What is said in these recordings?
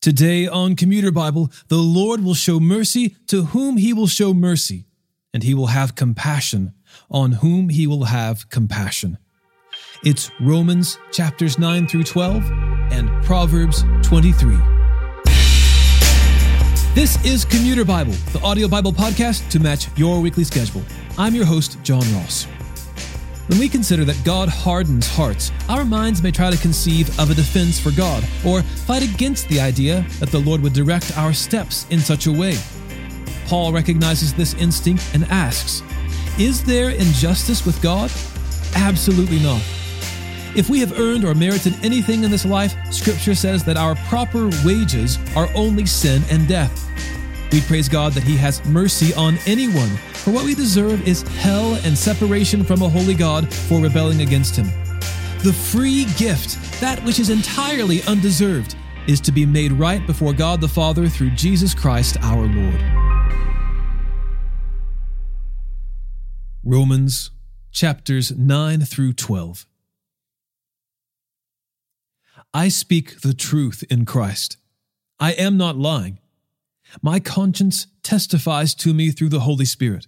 Today on Commuter Bible, the Lord will show mercy to whom he will show mercy, and he will have compassion on whom he will have compassion. It's Romans chapters 9 through 12 and Proverbs 23. This is Commuter Bible, the audio Bible podcast to match your weekly schedule. I'm your host, John Ross. When we consider that God hardens hearts, our minds may try to conceive of a defense for God or fight against the idea that the Lord would direct our steps in such a way. Paul recognizes this instinct and asks, Is there injustice with God? Absolutely not. If we have earned or merited anything in this life, Scripture says that our proper wages are only sin and death. We praise God that He has mercy on anyone, for what we deserve is hell and separation from a holy God for rebelling against Him. The free gift, that which is entirely undeserved, is to be made right before God the Father through Jesus Christ our Lord. Romans chapters 9 through 12. I speak the truth in Christ. I am not lying. My conscience testifies to me through the Holy Spirit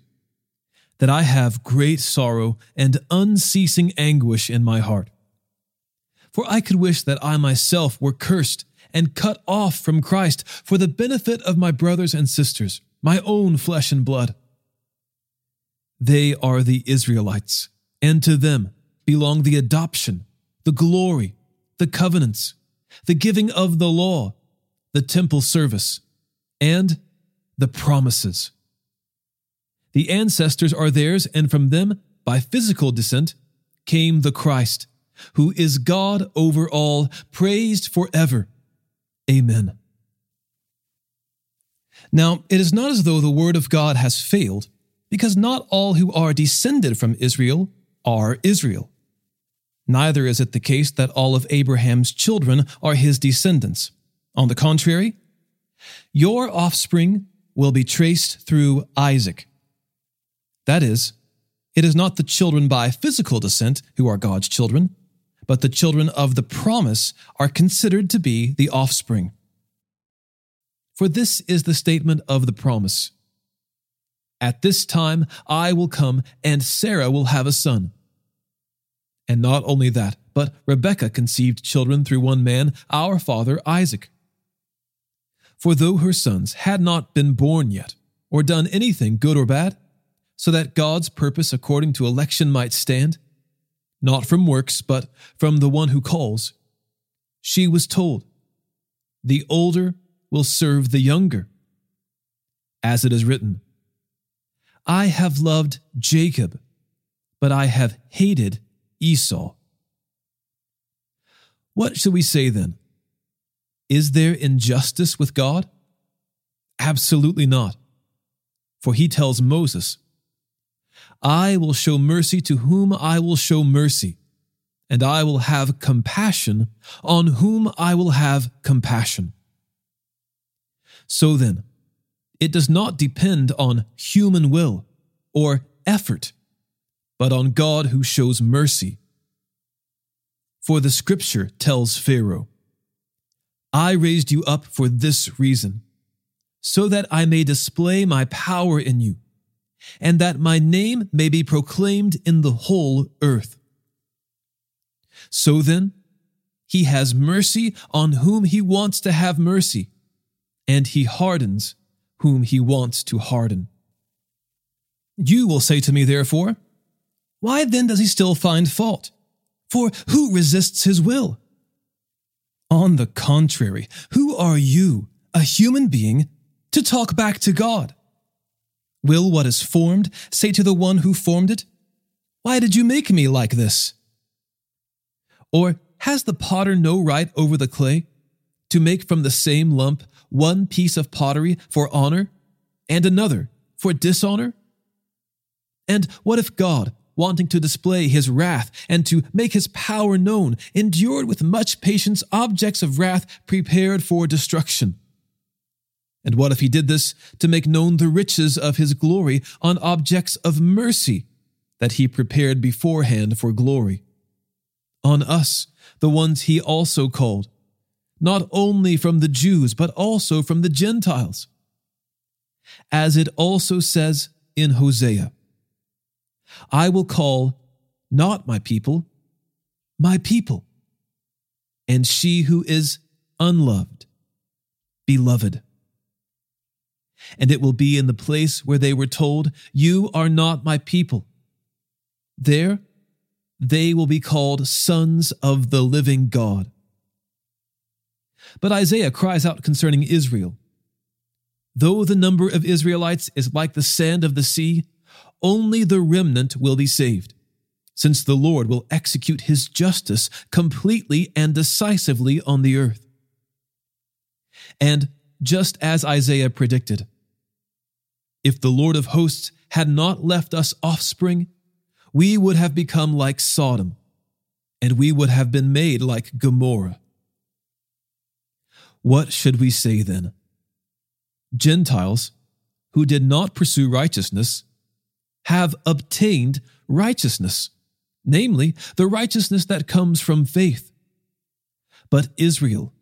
that I have great sorrow and unceasing anguish in my heart. For I could wish that I myself were cursed and cut off from Christ for the benefit of my brothers and sisters, my own flesh and blood. They are the Israelites, and to them belong the adoption, the glory, the covenants, the giving of the law, the temple service and the promises. The ancestors are theirs, and from them, by physical descent, came the Christ, who is God over all, praised forever. Amen. Now, it is not as though the word of God has failed, because not all who are descended from Israel are Israel. Neither is it the case that all of Abraham's children are his descendants. On the contrary, your offspring will be traced through Isaac. That is, it is not the children by physical descent who are God's children, but the children of the promise are considered to be the offspring. For this is the statement of the promise At this time I will come, and Sarah will have a son. And not only that, but Rebekah conceived children through one man, our father Isaac. For though her sons had not been born yet, or done anything good or bad, so that God's purpose according to election might stand, not from works, but from the one who calls, she was told, The older will serve the younger. As it is written, I have loved Jacob, but I have hated Esau. What shall we say then? Is there injustice with God? Absolutely not. For he tells Moses, I will show mercy to whom I will show mercy, and I will have compassion on whom I will have compassion. So then, it does not depend on human will or effort, but on God who shows mercy. For the scripture tells Pharaoh, I raised you up for this reason, so that I may display my power in you, and that my name may be proclaimed in the whole earth. So then, he has mercy on whom he wants to have mercy, and he hardens whom he wants to harden. You will say to me, therefore, Why then does he still find fault? For who resists his will? On the contrary, who are you, a human being, to talk back to God? Will what is formed say to the one who formed it, Why did you make me like this? Or has the potter no right over the clay to make from the same lump one piece of pottery for honor and another for dishonor? And what if God, wanting to display his wrath and to make his power known, endured with much patience objects of wrath prepared for destruction. And what if he did this to make known the riches of his glory on objects of mercy that he prepared beforehand for glory? On us, the ones he also called, not only from the Jews, but also from the Gentiles. As it also says in Hosea, I will call not my people, my people, and she who is unloved, beloved. And it will be in the place where they were told, You are not my people. There they will be called sons of the living God. But Isaiah cries out concerning Israel Though the number of Israelites is like the sand of the sea, only the remnant will be saved, since the Lord will execute his justice completely and decisively on the earth. And just as Isaiah predicted, if the Lord of hosts had not left us offspring, we would have become like Sodom, and we would have been made like Gomorrah. What should we say then? Gentiles who did not pursue righteousness have obtained righteousness, namely, the righteousness that comes from faith. But Israel,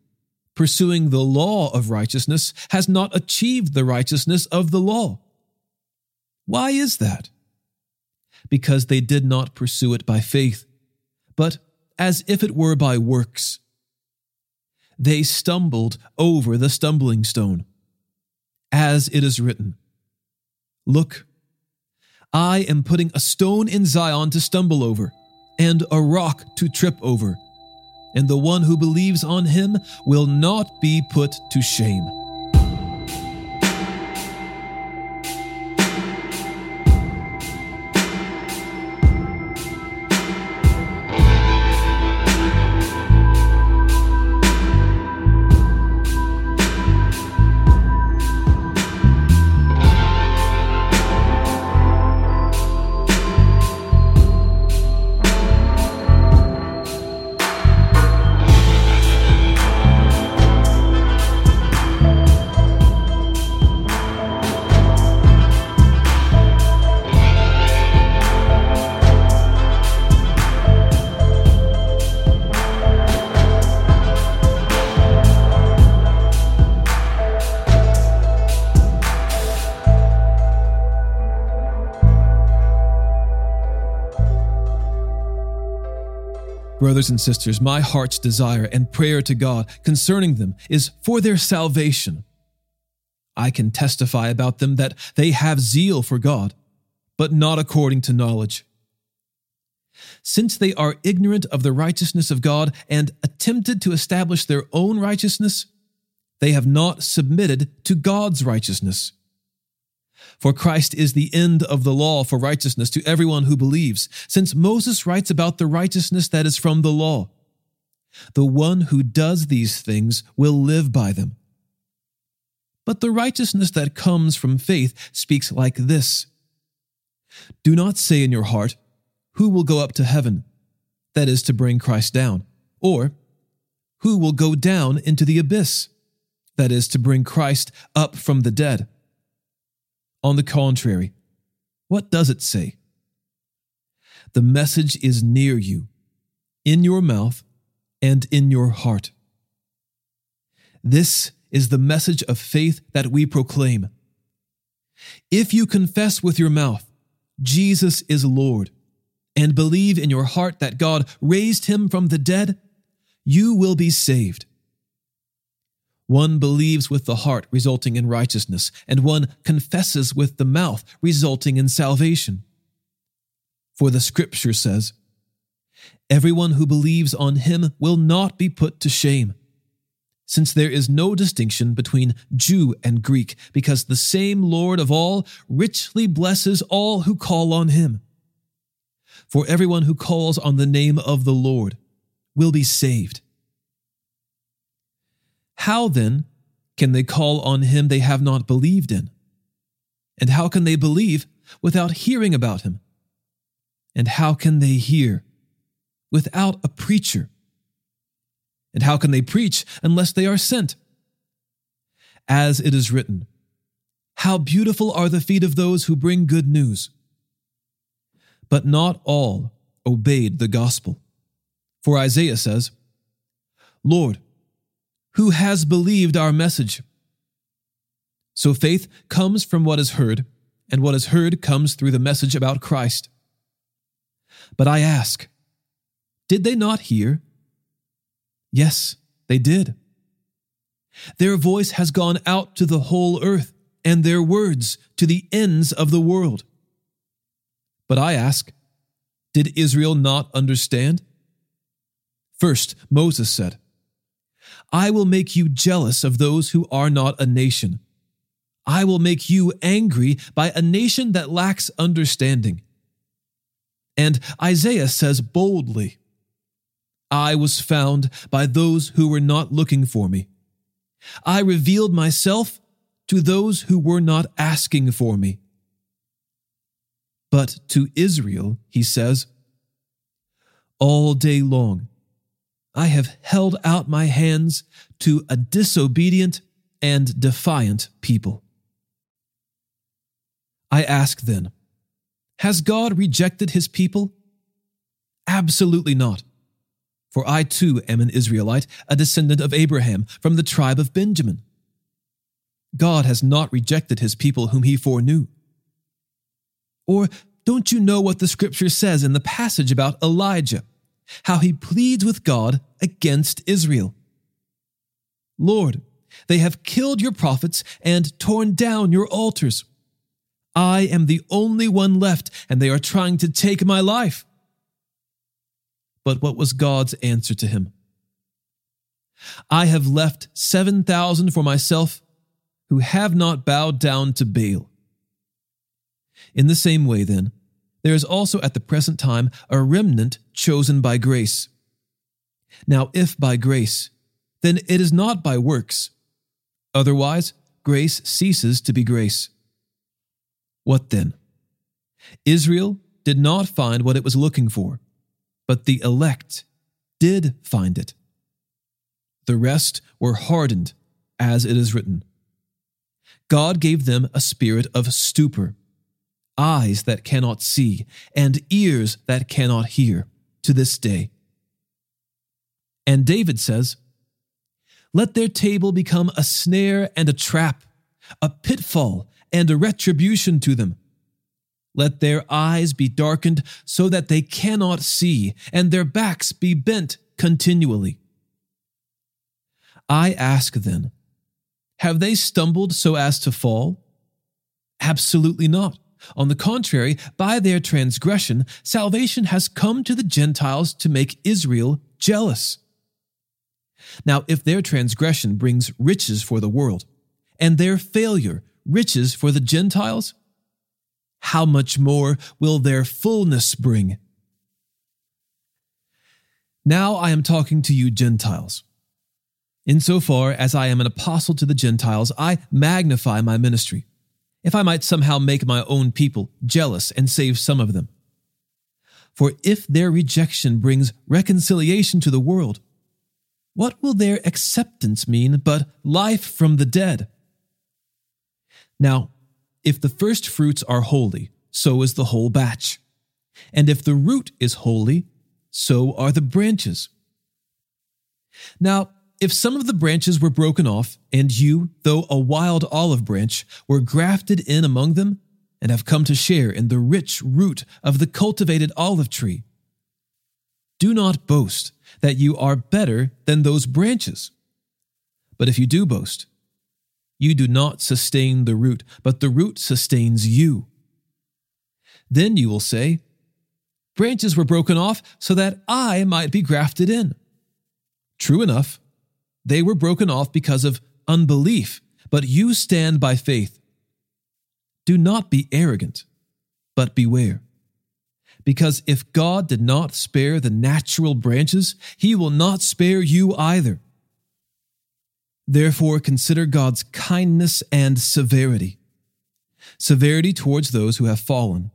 pursuing the law of righteousness, has not achieved the righteousness of the law. Why is that? Because they did not pursue it by faith, but as if it were by works. They stumbled over the stumbling stone as it is written Look, I am putting a stone in Zion to stumble over, and a rock to trip over, and the one who believes on him will not be put to shame. Brothers and sisters, my heart's desire and prayer to God concerning them is for their salvation. I can testify about them that they have zeal for God, but not according to knowledge. Since they are ignorant of the righteousness of God and attempted to establish their own righteousness, they have not submitted to God's righteousness. For Christ is the end of the law for righteousness to everyone who believes, since Moses writes about the righteousness that is from the law. The one who does these things will live by them. But the righteousness that comes from faith speaks like this Do not say in your heart, Who will go up to heaven? That is to bring Christ down. Or, Who will go down into the abyss? That is to bring Christ up from the dead. On the contrary, what does it say? The message is near you, in your mouth and in your heart. This is the message of faith that we proclaim. If you confess with your mouth, Jesus is Lord, and believe in your heart that God raised him from the dead, you will be saved. One believes with the heart, resulting in righteousness, and one confesses with the mouth, resulting in salvation. For the scripture says, Everyone who believes on him will not be put to shame, since there is no distinction between Jew and Greek, because the same Lord of all richly blesses all who call on him. For everyone who calls on the name of the Lord will be saved. How then can they call on him they have not believed in? And how can they believe without hearing about him? And how can they hear without a preacher? And how can they preach unless they are sent? As it is written, How beautiful are the feet of those who bring good news! But not all obeyed the gospel. For Isaiah says, Lord, who has believed our message. So faith comes from what is heard, and what is heard comes through the message about Christ. But I ask, did they not hear? Yes, they did. Their voice has gone out to the whole earth, and their words to the ends of the world. But I ask, did Israel not understand? First, Moses said, I will make you jealous of those who are not a nation. I will make you angry by a nation that lacks understanding. And Isaiah says boldly, I was found by those who were not looking for me. I revealed myself to those who were not asking for me. But to Israel, he says, All day long I have held out my hands to a disobedient and defiant people. I ask then, has God rejected his people? Absolutely not. For I too am an Israelite, a descendant of Abraham, from the tribe of Benjamin. God has not rejected his people whom he foreknew. Or don't you know what the scripture says in the passage about Elijah, how he pleads with God against Israel? Lord, they have killed your prophets and torn down your altars. I am the only one left, and they are trying to take my life. But what was God's answer to him? I have left 7,000 for myself who have not bowed down to Baal. In the same way, then, there is also at the present time a remnant chosen by grace. Now, if by grace, then it is not by works. Otherwise, grace ceases to be grace. What then? Israel did not find what it was looking for, but the elect did find it. The rest were hardened, as it is written. God gave them a spirit of stupor, eyes that cannot see, and ears that cannot hear, to this day. And David says, Let their table become a snare and a trap, a pitfall and a retribution to them. Let their eyes be darkened so that they cannot see, and their backs be bent continually. I ask then, have they stumbled so as to fall? Absolutely not. On the contrary, by their transgression, salvation has come to the Gentiles to make Israel jealous. Now, if their transgression brings riches for the world, and their failure riches for the Gentiles, how much more will their fullness bring? Now I am talking to you, Gentiles. Insofar as I am an apostle to the Gentiles, I magnify my ministry, if I might somehow make my own people jealous and save some of them. For if their rejection brings reconciliation to the world, what will their acceptance mean but life from the dead? Now, if the first fruits are holy, so is the whole batch. And if the root is holy, so are the branches. Now, if some of the branches were broken off, and you, though a wild olive branch, were grafted in among them, and have come to share in the rich root of the cultivated olive tree, do not boast that you are better than those branches. But if you do boast, you do not sustain the root, but the root sustains you. Then you will say, Branches were broken off so that I might be grafted in. True enough, they were broken off because of unbelief, but you stand by faith. Do not be arrogant, but beware. Because if God did not spare the natural branches, he will not spare you either. Therefore, consider God's kindness and severity. Severity towards those who have fallen,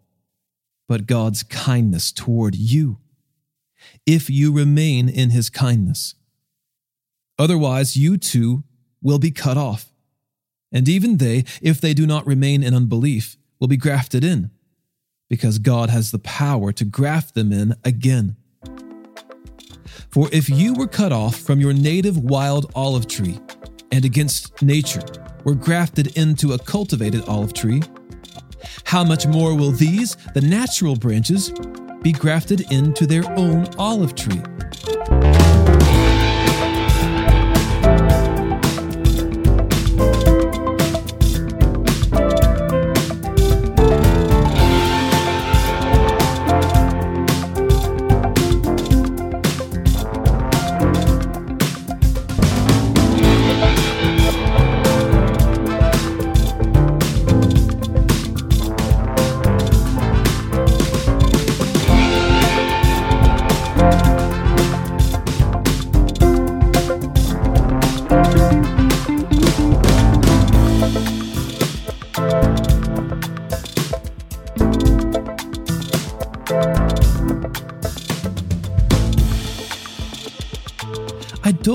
but God's kindness toward you, if you remain in his kindness. Otherwise, you too will be cut off. And even they, if they do not remain in unbelief, will be grafted in, because God has the power to graft them in again. For if you were cut off from your native wild olive tree, and against nature were grafted into a cultivated olive tree, how much more will these, the natural branches, be grafted into their own olive tree?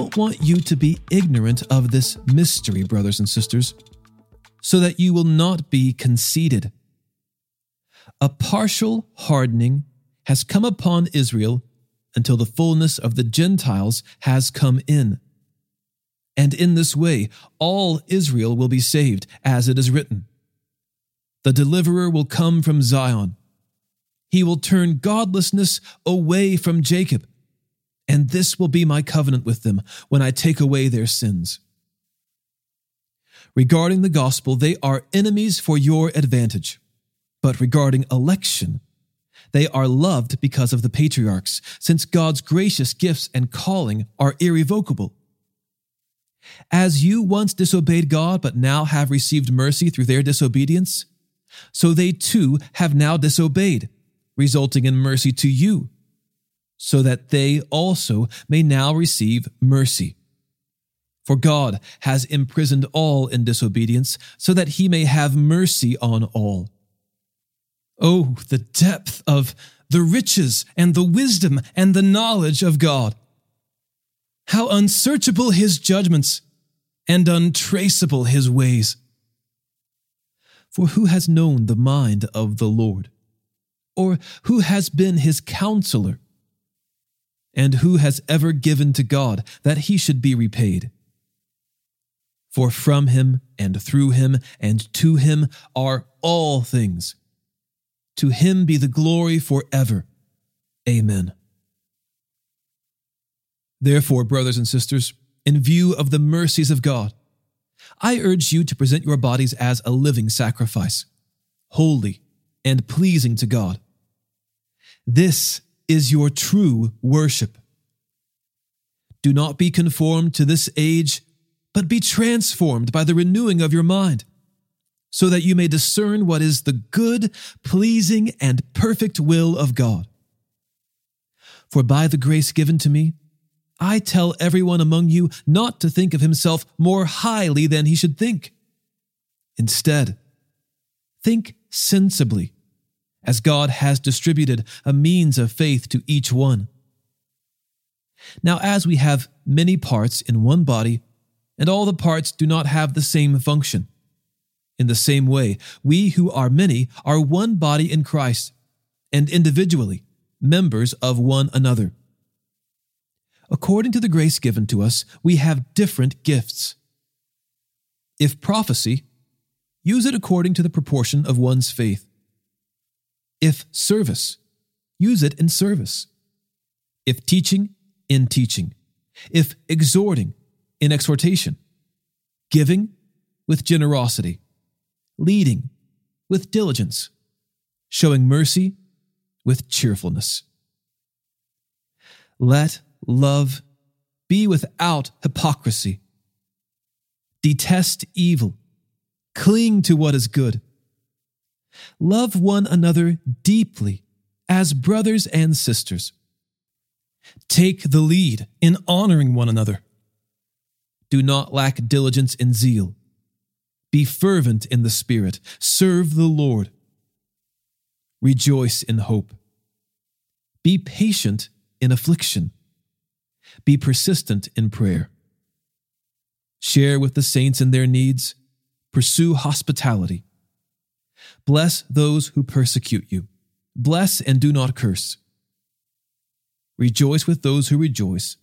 Don't want you to be ignorant of this mystery, brothers and sisters, so that you will not be conceited. A partial hardening has come upon Israel until the fullness of the Gentiles has come in. And in this way, all Israel will be saved, as it is written The deliverer will come from Zion. He will turn godlessness away from Jacob and this will be my covenant with them when I take away their sins. Regarding the gospel, they are enemies for your advantage. But regarding election, they are loved because of the patriarchs, since God's gracious gifts and calling are irrevocable. As you once disobeyed God, but now have received mercy through their disobedience, so they too have now disobeyed, resulting in mercy to you so that they also may now receive mercy. For God has imprisoned all in disobedience, so that he may have mercy on all. Oh, the depth of the riches and the wisdom and the knowledge of God! How unsearchable his judgments and untraceable his ways! For who has known the mind of the Lord? Or who has been his counselor? And who has ever given to God that he should be repaid? For from him and through him and to him are all things. To him be the glory forever. Amen. Therefore, brothers and sisters, in view of the mercies of God, I urge you to present your bodies as a living sacrifice, holy and pleasing to God. This is your true worship. Do not be conformed to this age, but be transformed by the renewing of your mind, so that you may discern what is the good, pleasing, and perfect will of God. For by the grace given to me, I tell everyone among you not to think of himself more highly than he should think. Instead, think sensibly as God has distributed a means of faith to each one. Now, as we have many parts in one body, and all the parts do not have the same function, in the same way, we who are many are one body in Christ, and individually members of one another. According to the grace given to us, we have different gifts. If prophecy, use it according to the proportion of one's faith. If service, use it in service. If teaching, in teaching. If exhorting, in exhortation. Giving, with generosity. Leading, with diligence. Showing mercy, with cheerfulness. Let love be without hypocrisy. Detest evil. Cling to what is good Love one another deeply as brothers and sisters. Take the lead in honoring one another. Do not lack diligence and zeal. Be fervent in the Spirit. Serve the Lord. Rejoice in hope. Be patient in affliction. Be persistent in prayer. Share with the saints in their needs. Pursue hospitality. Bless those who persecute you. Bless and do not curse. Rejoice with those who rejoice.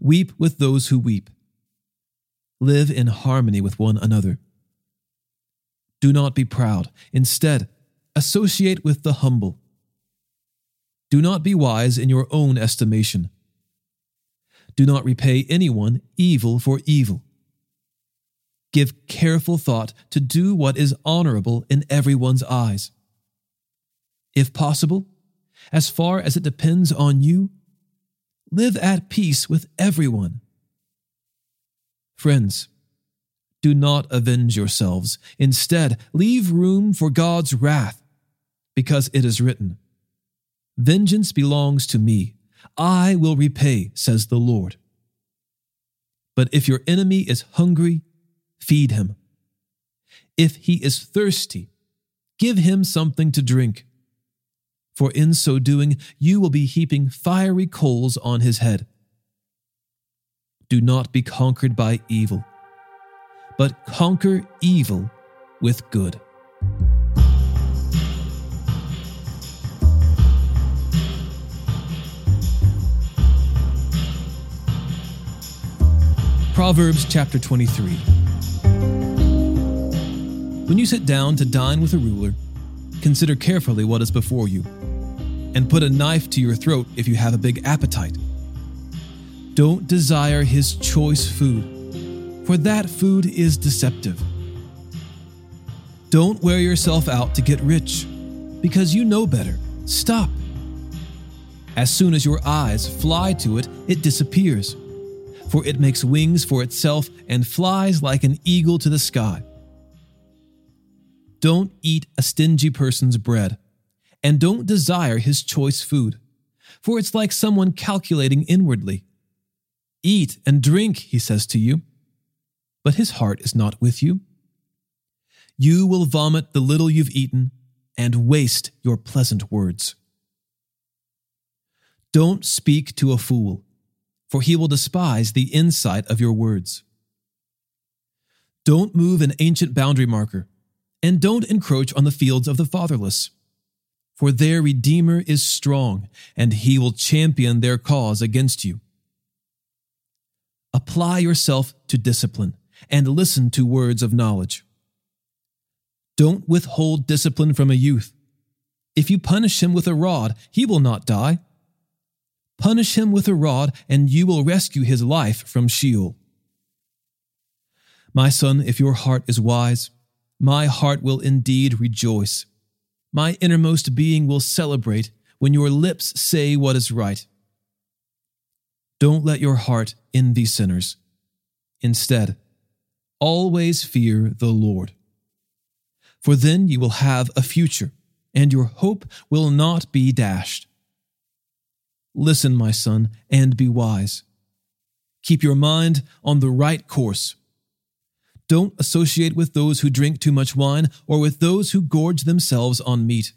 Weep with those who weep. Live in harmony with one another. Do not be proud. Instead, associate with the humble. Do not be wise in your own estimation. Do not repay anyone evil for evil. Give careful thought to do what is honorable in everyone's eyes. If possible, as far as it depends on you, live at peace with everyone. Friends, do not avenge yourselves. Instead, leave room for God's wrath, because it is written, Vengeance belongs to me. I will repay, says the Lord. But if your enemy is hungry, feed him. If he is thirsty, give him something to drink. For in so doing, you will be heaping fiery coals on his head. Do not be conquered by evil, but conquer evil with good. Proverbs chapter 23. When you sit down to dine with a ruler, consider carefully what is before you, and put a knife to your throat if you have a big appetite. Don't desire his choice food, for that food is deceptive. Don't wear yourself out to get rich, because you know better. Stop. As soon as your eyes fly to it, it disappears for it makes wings for itself and flies like an eagle to the sky. Don't eat a stingy person's bread, and don't desire his choice food, for it's like someone calculating inwardly. Eat and drink, he says to you, but his heart is not with you. You will vomit the little you've eaten and waste your pleasant words. Don't speak to a fool for he will despise the insight of your words. Don't move an ancient boundary marker, and don't encroach on the fields of the fatherless. For their Redeemer is strong, and he will champion their cause against you. Apply yourself to discipline, and listen to words of knowledge. Don't withhold discipline from a youth. If you punish him with a rod, he will not die Punish him with a rod, and you will rescue his life from Sheol. My son, if your heart is wise, my heart will indeed rejoice. My innermost being will celebrate when your lips say what is right. Don't let your heart envy sinners. Instead, always fear the Lord. For then you will have a future, and your hope will not be dashed. Listen, my son, and be wise. Keep your mind on the right course. Don't associate with those who drink too much wine or with those who gorge themselves on meat.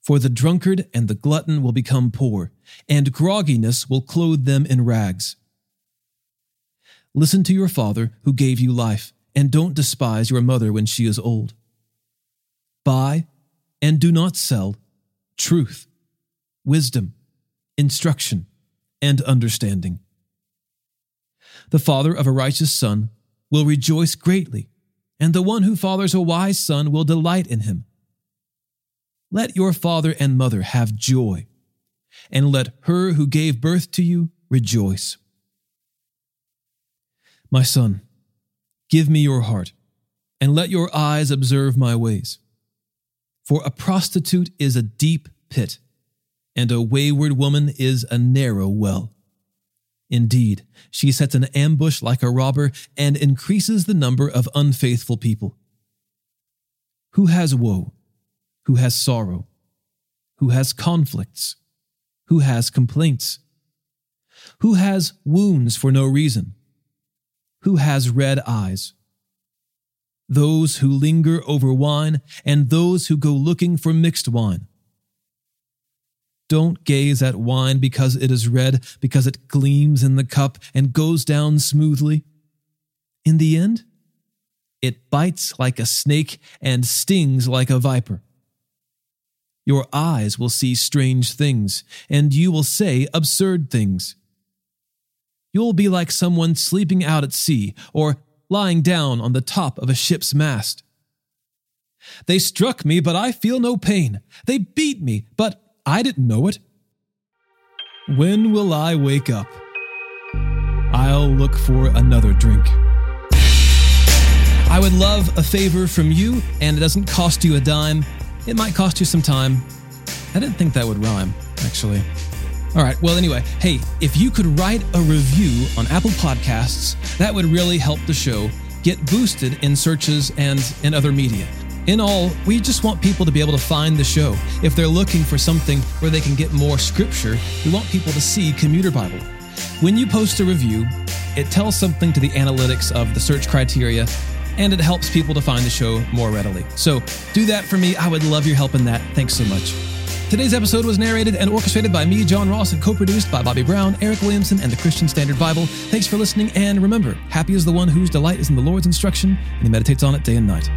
For the drunkard and the glutton will become poor, and grogginess will clothe them in rags. Listen to your father who gave you life, and don't despise your mother when she is old. Buy, and do not sell, truth, wisdom, instruction, and understanding. The father of a righteous son will rejoice greatly, and the one who fathers a wise son will delight in him. Let your father and mother have joy, and let her who gave birth to you rejoice. My son, give me your heart, and let your eyes observe my ways. For a prostitute is a deep pit and a wayward woman is a narrow well. Indeed, she sets an ambush like a robber and increases the number of unfaithful people. Who has woe? Who has sorrow? Who has conflicts? Who has complaints? Who has wounds for no reason? Who has red eyes? Those who linger over wine and those who go looking for mixed wine don't gaze at wine because it is red, because it gleams in the cup and goes down smoothly. In the end, it bites like a snake and stings like a viper. Your eyes will see strange things, and you will say absurd things. You'll be like someone sleeping out at sea or lying down on the top of a ship's mast. They struck me, but I feel no pain. They beat me, but I didn't know it. When will I wake up? I'll look for another drink. I would love a favor from you, and it doesn't cost you a dime. It might cost you some time. I didn't think that would rhyme, actually. All right, well, anyway, hey, if you could write a review on Apple Podcasts, that would really help the show get boosted in searches and in other media. In all, we just want people to be able to find the show. If they're looking for something where they can get more scripture, we want people to see Commuter Bible. When you post a review, it tells something to the analytics of the search criteria and it helps people to find the show more readily. So do that for me. I would love your help in that. Thanks so much. Today's episode was narrated and orchestrated by me, John Ross, and co produced by Bobby Brown, Eric Williamson, and the Christian Standard Bible. Thanks for listening, and remember, happy is the one whose delight is in the Lord's instruction, and he meditates on it day and night.